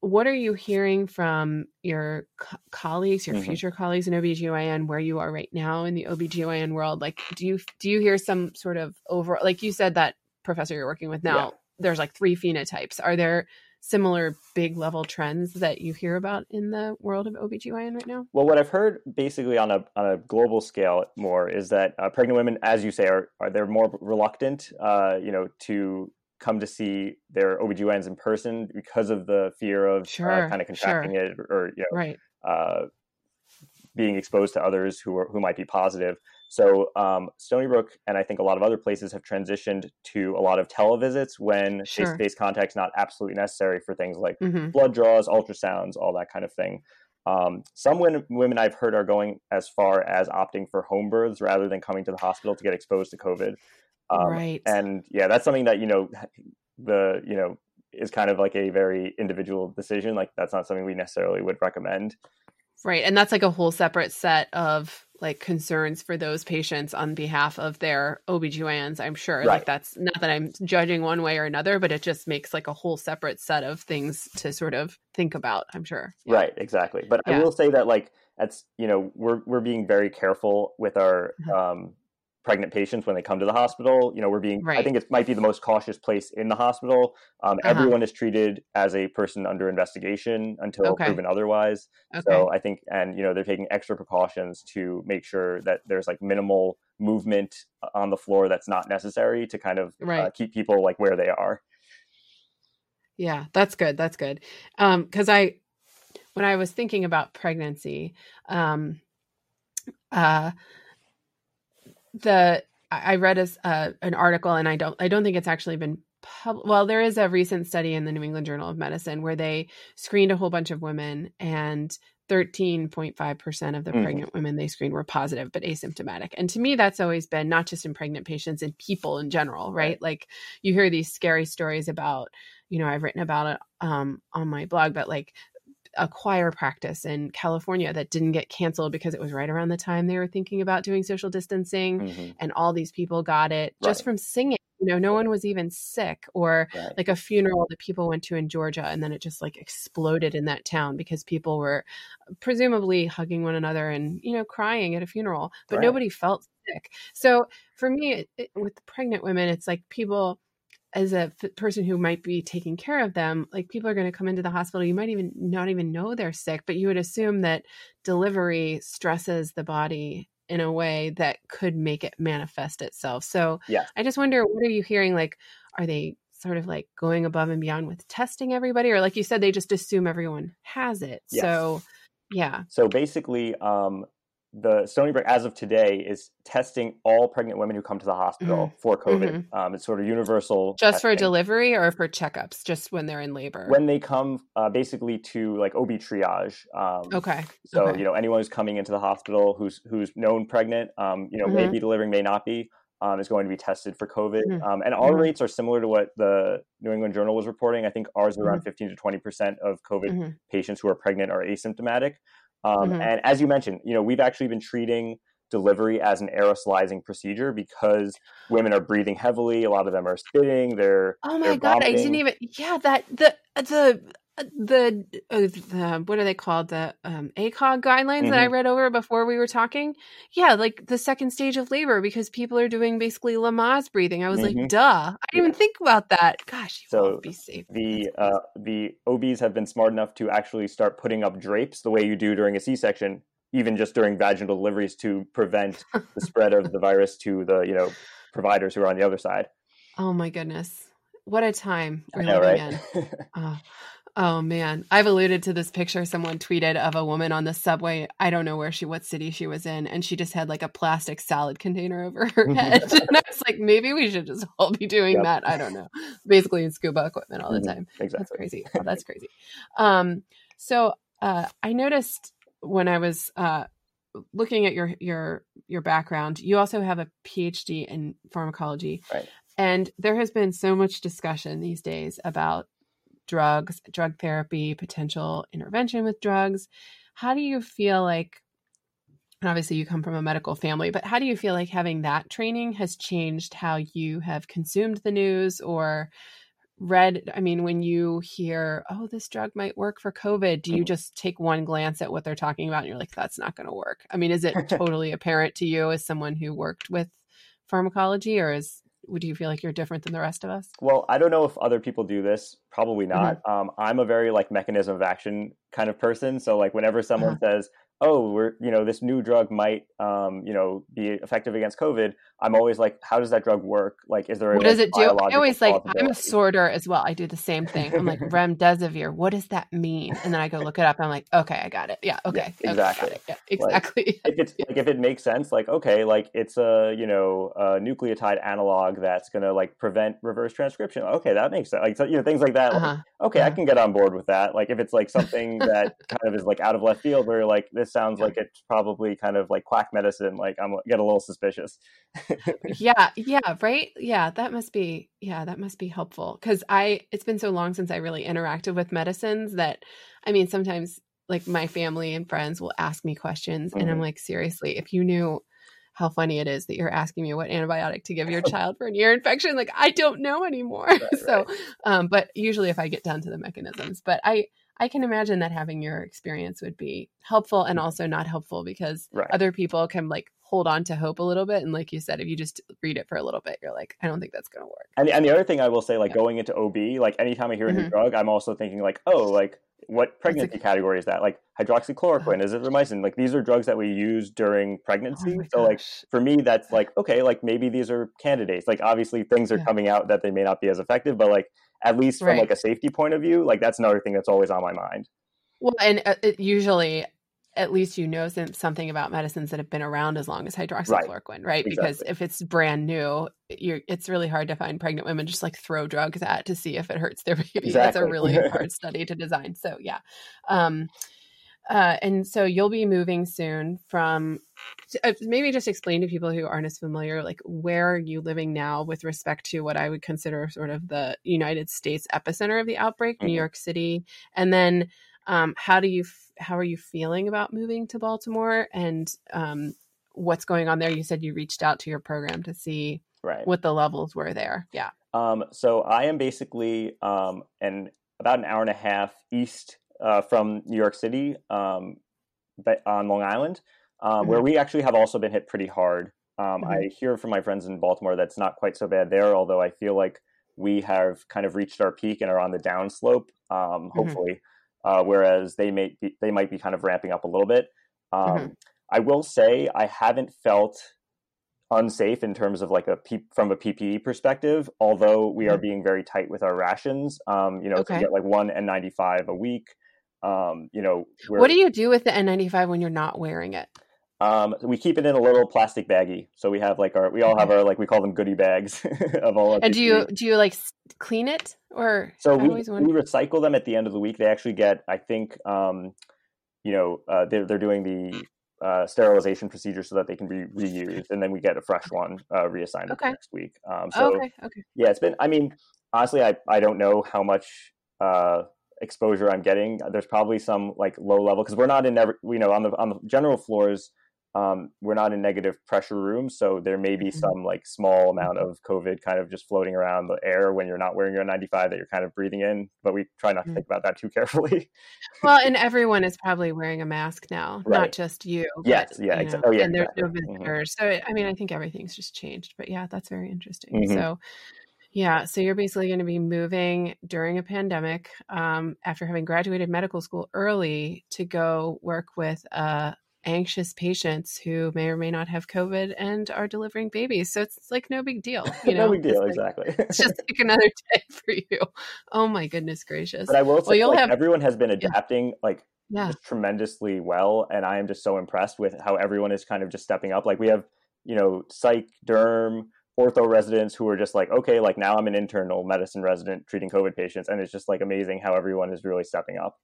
what are you hearing from your co- colleagues, your Mhm. future colleagues in OBGYN, where you are right now in the OBGYN world? Like, do you do you hear some sort of over like you said that professor you're working with now, Yeah. there's like three phenotypes. Are there similar big level trends that you hear about in the world of OBGYN right now? Well, what I've heard basically on a on a global scale more is that uh, pregnant women, as you say, are, are they're more reluctant, uh, you know, to come to see their OBGYNs in person because of the fear of Sure, uh, kind of contracting it or you know Right. uh, being exposed to others who are who might be positive. So um, Stony Brook and I think a lot of other places have transitioned to a lot of televisits when Sure. face-to-face contact is not absolutely necessary for things like hmm blood draws, ultrasounds, all that kind of thing. Um, some women, women I've heard are going as far as opting for home births rather than coming to the hospital to get exposed to COVID. Um, right. And yeah, that's something that you know the you know is kind of like a very individual decision. Like that's not something we necessarily would recommend. Right. And that's like a whole separate set of like concerns for those patients on behalf of their OBGYNs, I'm sure. Like that's not that I'm judging one way or another, but it just makes like a whole separate set of things to sort of think about, I'm sure. Yeah. Right, exactly. But I will say that like that's you know we're we're being very careful with our Mhm. um, pregnant patients when they come to the hospital. You know, we're being I think it might be the most cautious place in the hospital. Um, Uh-huh. Everyone is treated as a person under investigation until Okay. proven otherwise. Okay. So I think, and you know, they're taking extra precautions to make sure that there's like minimal movement on the floor that's not necessary to kind of uh, keep people like where they are. Yeah, that's good. That's good. Um, cuz I when I was thinking about pregnancy, um uh the I read a, uh, an article and I don't I don't think it's actually been pub- well there is a recent study in the New England Journal of Medicine where they screened a whole bunch of women and 13.5% of the Mhm. pregnant women they screened were positive but asymptomatic. And to me that's always been not just in pregnant patients in people in general, right? Right. Like you hear these scary stories about, you know, I've written about it um on my blog but like a choir practice in California that didn't get canceled because it was right around the time they were thinking about doing social distancing Mhm. and all these people got it just from singing. You know, no one was even sick or Right. like a funeral that people went to in Georgia and then it just like exploded in that town because people were presumably hugging one another and, you know, crying at a funeral, but Right. nobody felt sick. So for me, it, it, with pregnant women, it's like people as a f- person who might be taking care of them, like people are going to come into the hospital. You might even not even know they're sick, but you would assume that delivery stresses the body in a way that could make it manifest itself. So Yeah. I just wonder, what are you hearing? Like, are they sort of like going above and beyond with testing everybody, or like you said, they just assume everyone has it? Yes. So, yeah, So basically, um, the Stony Brook, as of today, is testing all pregnant women who come to the hospital for COVID. Um, it's sort of universal. just for delivery or for checkups, just when they're in labor. When they come, uh, basically to like OB triage. Um, okay, So okay. you know, anyone who's coming into the hospital who's who's known pregnant, um, you know, may Mhm. be delivering, may not be, um, is going to be tested for COVID. Mhm. Um, and our Mhm. rates are similar to what the New England Journal was reporting. I think ours are around 15 to 20 percent of COVID patients who are pregnant are asymptomatic. Um, Mhm. And as you mentioned, you know, we've actually been treating delivery as an aerosolizing procedure because women are breathing heavily. A lot of them are spitting. They're Oh my they're god, I didn't even. Yeah, that the the the, uh, the what are they called the um ACOG guidelines that I Mhm. read over before we were talking. Yeah, like the second stage of labor because people are doing basically Lamaze breathing. I was like, Mhm. duh, I didn't Yeah. even think about that. Gosh, you So won't be safe. the uh, the OBs have been smart enough to actually start putting up drapes the way you do during a C-section, even just during vaginal deliveries, to prevent the [LAUGHS] spread of the virus to the you know providers who are on the other side. Oh my goodness, what a time we're know, living right? in. [LAUGHS] Oh, oh man, I've alluded to this picture someone tweeted of a woman on the subway. I don't know where she, what city she was in, and she just had like a plastic salad container over her head. [LAUGHS] and I was like, maybe we should just all be doing Yep. that. I don't know. Basically in scuba equipment all the Mhm, time. That's crazy. Oh, [LAUGHS] that's crazy. Um, so uh, I noticed when I was uh, looking at your your your background, you also have a PhD in pharmacology. Right. And there has been so much discussion these days about drugs, drug therapy, potential intervention with drugs. How do you feel like and obviously you come from a medical family, but how do you feel like having that training has changed how you have consumed the news or read i mean when you hear oh this drug might work for covid do you mm-hmm. just take one glance at what they're talking about and you're like that's not going to work i mean is it [LAUGHS] totally apparent to you as someone who worked with pharmacology or is would you feel like you're different than the rest of us well i don't know if other people do this probably not mm-hmm. um, i'm a very like mechanism of action kind of person so like whenever someone uh-huh. says oh, we're you know this new drug might um, you know be effective against COVID, I'm always like, how does that drug work? Like, is there a, what does it do? I always like I'm a sorter as well. I do the same thing. I'm like [LAUGHS] remdesivir. What does that mean? And then I go look it up. I'm like, okay, I got it. Yeah, okay, yeah, exactly. Okay, yeah, exactly. Like, if it's like if it makes sense, like okay, like it's a you know a nucleotide analog that's gonna like prevent reverse transcription. Okay, that makes sense. Like so, you know things like that. Uh-huh. Like, okay, uh-huh. I can get on board with that. Like if it's like something that [LAUGHS] kind of is like out of left field, where like this sounds yeah. like it's probably kind of like quack medicine. Like I'm get a little suspicious. [LAUGHS] yeah, yeah, right. Yeah, that must be yeah, that must be helpful because I it's been so long since I really interacted with medicines that I mean sometimes like my family and friends will ask me questions mm-hmm. and I'm mm-hmm. like seriously, if you knew how funny it is that you're asking me what antibiotic to give your [LAUGHS] child for an ear infection like I don't know anymore. Right, [LAUGHS] so right. um but usually if I get down to the mechanisms, but I I can imagine that having your experience would be helpful and also not helpful because right. other people can like hold on to hope a little bit. And like you said, if you just read it for a little bit, you're like, I don't think that's going to work. And, and the other thing I will say, like yeah. going into OB, like anytime I hear a new mm-hmm. drug, I'm also thinking like, oh, like what pregnancy a... category is that? Like hydroxychloroquine, uh-huh. azithromycin? Like these are drugs that we use during pregnancy. Oh so like for me, that's like, okay, like maybe these are candidates. Like obviously things are yeah. coming out that they may not be as effective, but like at least from right. like a safety point of view, like that's another thing that's always on my mind. Well, and uh, usually, at least you know something about medicines that have been around as long as hydroxychloroquine, right? right? Exactly. Because if it's brand new, you're it's really hard to find pregnant women just like throw drugs at to see if it hurts their [LAUGHS] baby. Exactly. That's a really [LAUGHS] hard study to design. So yeah. Um, uh, and so you'll be moving soon from uh, maybe just explain to people who aren't as familiar like where are you living now with respect to what i would consider sort of the united states epicenter of the outbreak mm-hmm. new york city and then um, how do you how are you feeling about moving to baltimore and um, what's going on there you said you reached out to your program to see right. what the levels were there yeah um, so i am basically um, an about an hour and a half east uh, from New York City, um, but on Long Island, um, mm-hmm. where we actually have also been hit pretty hard. Um, mm-hmm. I hear from my friends in Baltimore that's not quite so bad there, although I feel like we have kind of reached our peak and are on the downslope. Um, mm-hmm. hopefully. Uh, whereas they may be, they might be kind of ramping up a little bit. Um, mm-hmm. I will say I haven't felt unsafe in terms of like a P- from a PPE perspective. Although we are mm-hmm. being very tight with our rations, um, you know, okay. to get like one N95 a week. Um, you know, what do you do with the N95 when you're not wearing it? Um, we keep it in a little plastic baggie. So we have like our, we all have our like we call them goodie bags [LAUGHS] of all. And do you do you like clean it or? So we, we recycle them at the end of the week. They actually get, I think, um, you know, uh, they're they're doing the uh, sterilization procedure so that they can be reused, and then we get a fresh one uh, reassigned okay. next week. Um, so okay, okay. yeah, it's been. I mean, honestly, I I don't know how much uh, exposure I'm getting. There's probably some like low level because we're not in every, you know on the on the general floors. Um, we're not in negative pressure rooms, so there may be mm-hmm. some like small amount of COVID kind of just floating around the air when you're not wearing your 95 that you're kind of breathing in. But we try not to mm. think about that too carefully. well, [LAUGHS] and everyone is probably wearing a mask now, right. not just you. Yes, but, yeah, you exactly. Oh, yeah, and there's exactly. no mm-hmm. visitors, mm-hmm. so I mean, I think everything's just changed. But yeah, that's very interesting. Mm-hmm. So yeah, so you're basically going to be moving during a pandemic um, after having graduated medical school early to go work with uh, anxious patients who may or may not have COVID and are delivering babies. So it's like no big deal. [LAUGHS] You know? no big deal, it's exactly. Like, it's just [LAUGHS] like another [LAUGHS] day for you. Oh my goodness gracious! But I will say, well, you'll like, have, everyone has been adapting yeah. like yeah. tremendously well, and I am just so impressed with how everyone is kind of just stepping up. Like we have, you know, psych, derm ortho residents who are just like, okay, like now I'm an internal medicine resident treating COVID patients, and it's just like amazing how everyone is really stepping up.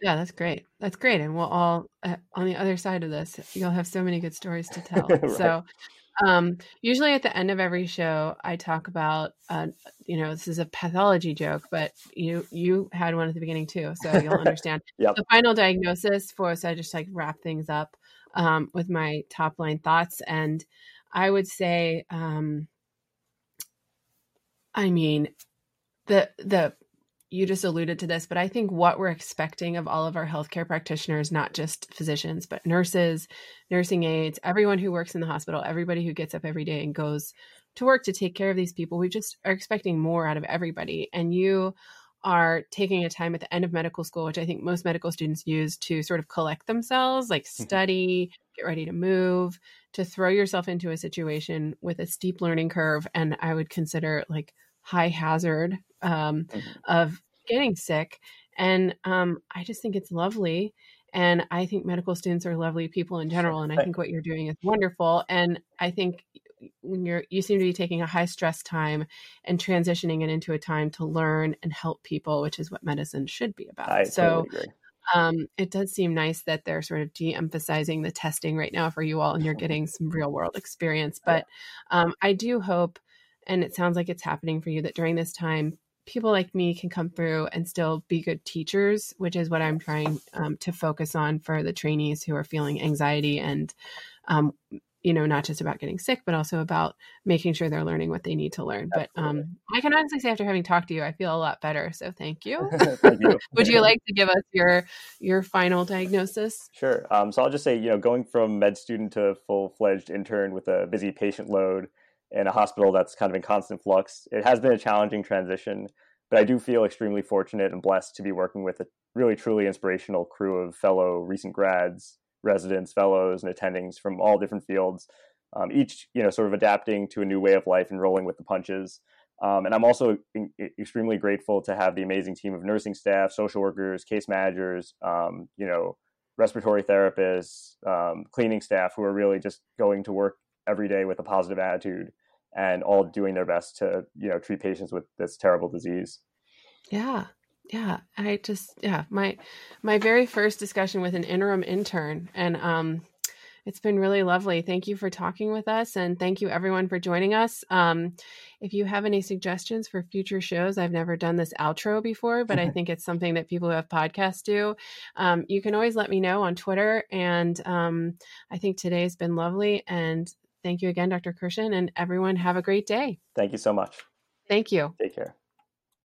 Yeah, that's great. That's great. And we'll all, uh, on the other side of this, you'll have so many good stories to [LAUGHS] tell. right. So, um, usually at the end of every show, I talk about, uh, you know, this is a pathology joke, but you you had one at the beginning too, so you'll [LAUGHS] understand. yep. The final diagnosis for so I just like wrap things up um, with my top line thoughts, and I would say, um, I mean, the the you just alluded to this, but I think what we're expecting of all of our healthcare practitioners, not just physicians, but nurses, nursing aides, everyone who works in the hospital, everybody who gets up every day and goes to work to take care of these people, we just are expecting more out of everybody. And you are taking a time at the end of medical school, which I think most medical students use to sort of collect themselves, like mm-hmm. study, get ready to move, to throw yourself into a situation with a steep learning curve. And I would consider like high hazard um, mm-hmm. of getting sick. And um, I just think it's lovely. And I think medical students are lovely people in general. And I [LAUGHS] think what you're doing is wonderful. And I think when you're, you seem to be taking a high stress time and transitioning it into a time to learn and help people, which is what medicine should be about. I so, totally um, it does seem nice that they're sort of de-emphasizing the testing right now for you all, and you're [LAUGHS] getting some real world experience. But um, I do hope, and it sounds like it's happening for you, that during this time, people like me can come through and still be good teachers, which is what I'm trying um, to focus on for the trainees who are feeling anxiety and, um, you know, not just about getting sick, but also about making sure they're learning what they need to learn. But um, I can honestly say, after having talked to you, I feel a lot better. So thank you. [LAUGHS] [LAUGHS] thank you. Would you like to give us your your final diagnosis? Sure. Um, so I'll just say, you know, going from med student to full fledged intern with a busy patient load in a hospital that's kind of in constant flux. It has been a challenging transition, but I do feel extremely fortunate and blessed to be working with a really truly inspirational crew of fellow recent grads, residents, fellows, and attendings from all different fields. Um, each, you know, sort of adapting to a new way of life and rolling with the punches. Um, and I'm also in, extremely grateful to have the amazing team of nursing staff, social workers, case managers, um, you know, respiratory therapists, um, cleaning staff who are really just going to work every day with a positive attitude and all doing their best to you know treat patients with this terrible disease. Yeah. Yeah. I just yeah my my very first discussion with an interim intern and um it's been really lovely. Thank you for talking with us and thank you everyone for joining us. Um if you have any suggestions for future shows i've never done this outro before but i [LAUGHS] think it's something that people who have podcasts do. Um, you can always let me know on twitter and um, i think today's been lovely and Thank you again, Dr. Kirschen, and everyone have a great day. Thank you so much. Thank you. Take care.